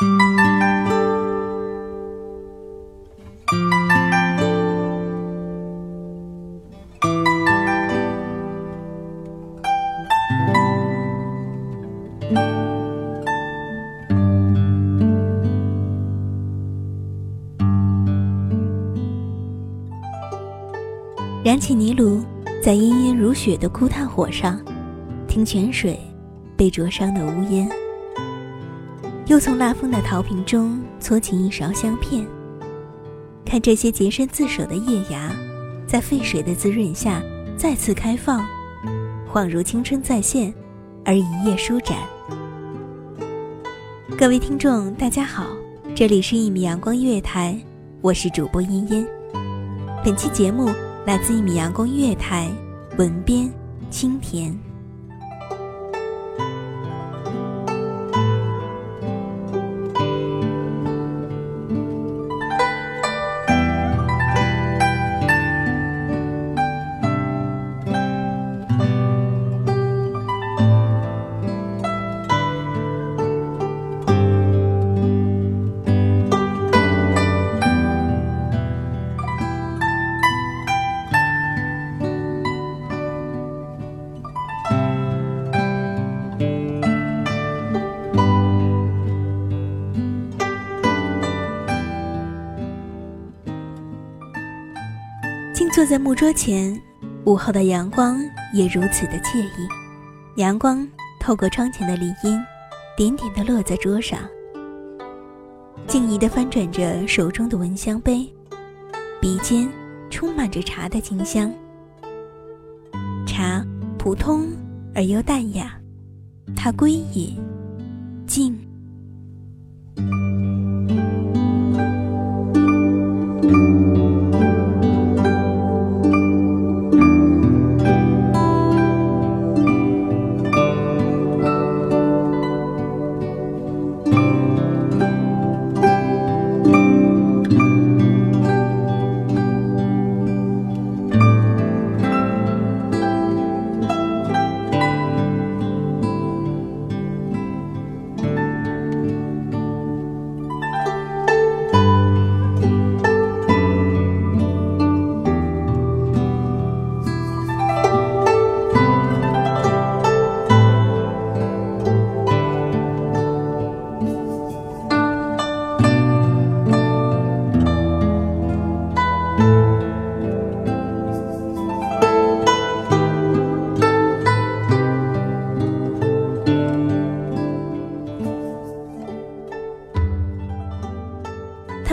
燃起泥炉，在炎炎如雪的枯炭火上，听泉水被灼伤的呜咽。又从蜡封的陶瓶中搓起一勺香片，看这些洁身自守的叶芽，在沸水的滋润下再次开放，恍如青春再现，而一夜舒展。各位听众，大家好，这里是一米阳光音乐台，我是主播嫣嫣。本期节目。来自一米阳光音乐台，文编清甜。坐在木桌前，午后的阳光也如此的惬意。阳光透过窗前的林荫，点点的落在桌上。静怡的翻转着手中的闻香杯，鼻尖充满着茶的清香。茶普通而又淡雅，它归隐静。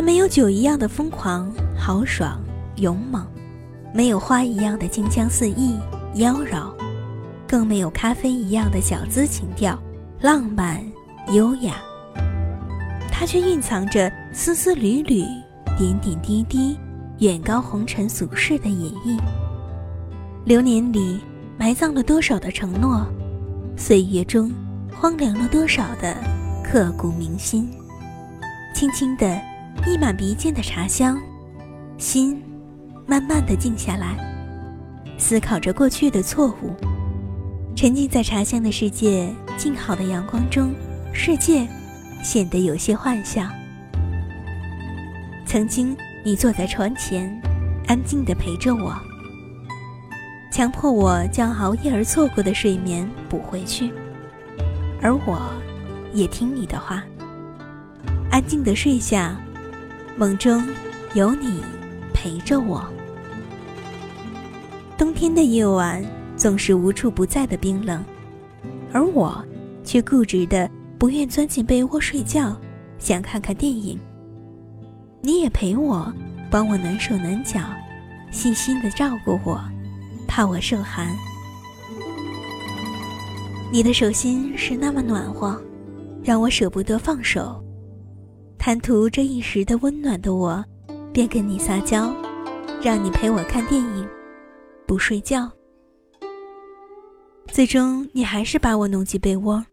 没有酒一样的疯狂、豪爽、勇猛，没有花一样的清香四溢、妖娆，更没有咖啡一样的小资情调、浪漫、优雅。它却蕴藏着丝丝缕缕、点点滴滴、远高红尘俗世的隐逸。流年里埋葬了多少的承诺，岁月中荒凉了多少的刻骨铭心。轻轻的，溢满鼻尖的茶香，心慢慢的静下来，思考着过去的错误，沉浸在茶香的世界静好的阳光中，世界显得有些幻想。曾经，你坐在床前，安静的陪着我，强迫我将熬夜而错过的睡眠补回去，而我，也听你的话。安静的睡下，梦中有你陪着我。冬天的夜晚总是无处不在的冰冷，而我却固执的不愿钻进被窝睡觉，想看看电影。你也陪我，帮我暖手暖脚，细心的照顾我，怕我受寒。你的手心是那么暖和，让我舍不得放手。贪图这一时的温暖的我，便跟你撒娇，让你陪我看电影，不睡觉。最终，你还是把我弄进被窝，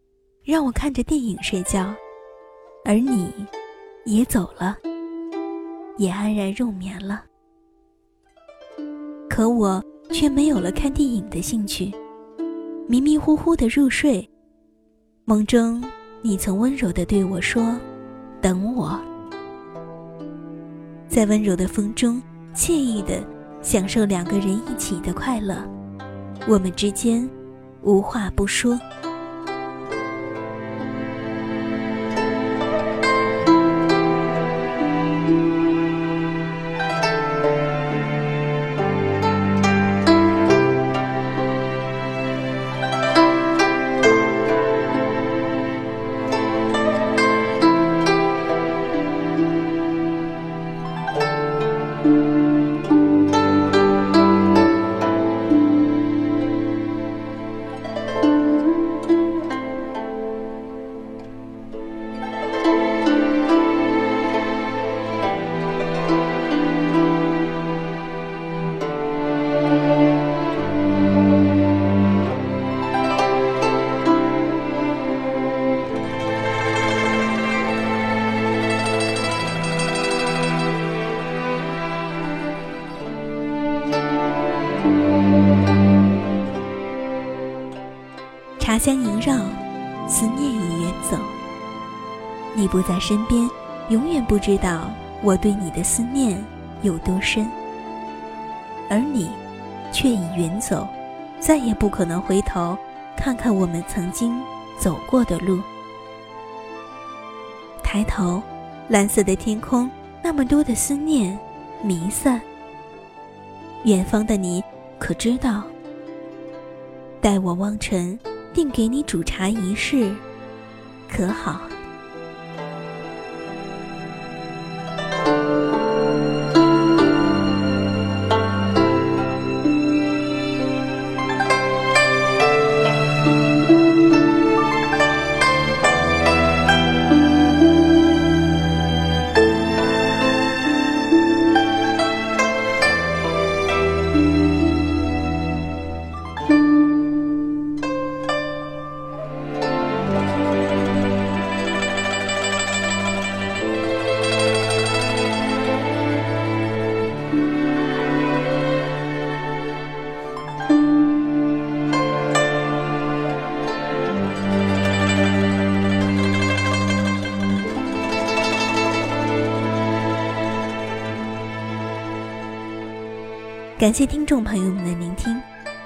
让我看着电影睡觉，而你，也走了，也安然入眠了。可我却没有了看电影的兴趣，迷迷糊糊的入睡。梦中，你曾温柔的对我说。等我，在温柔的风中，惬意的享受两个人一起的快乐。我们之间无话不说。香萦绕，思念已远走。你不在身边，永远不知道我对你的思念有多深。而你，却已远走，再也不可能回头看看我们曾经走过的路。抬头，蓝色的天空，那么多的思念弥散。远方的你，可知道？待我望尘。定给你煮茶一事，可好？感谢听众朋友们的聆听，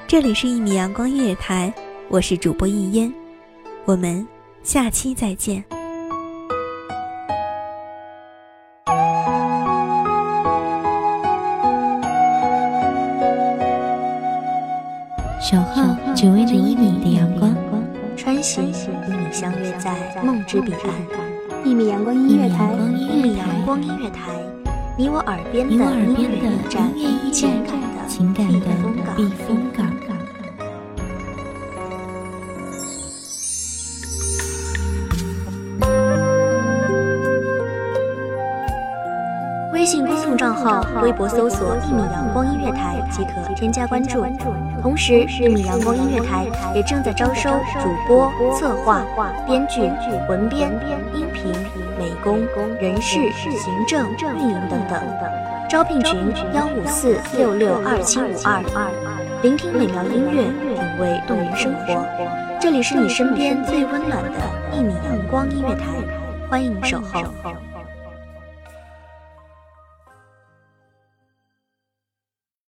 这里是一米阳光音乐台，我是主播一烟，我们下期再见。小号只为这一米的阳光，穿行与你相约在梦之彼岸。一米阳光音乐台，一米阳光音乐台。你我耳边的音乐驿站，情感的情感的避风港。微信公众账号，微博搜索“一米阳光音乐台”即可添加关注。同时，一米阳光音乐台也正在招收主播、策划、编剧、文编、音频。工、人事、行政、运营等等。招聘群：幺五四六六二七五二。聆听美妙音乐，品味动人生活。这里是你身边最温暖的一米阳光音乐台，欢迎守候。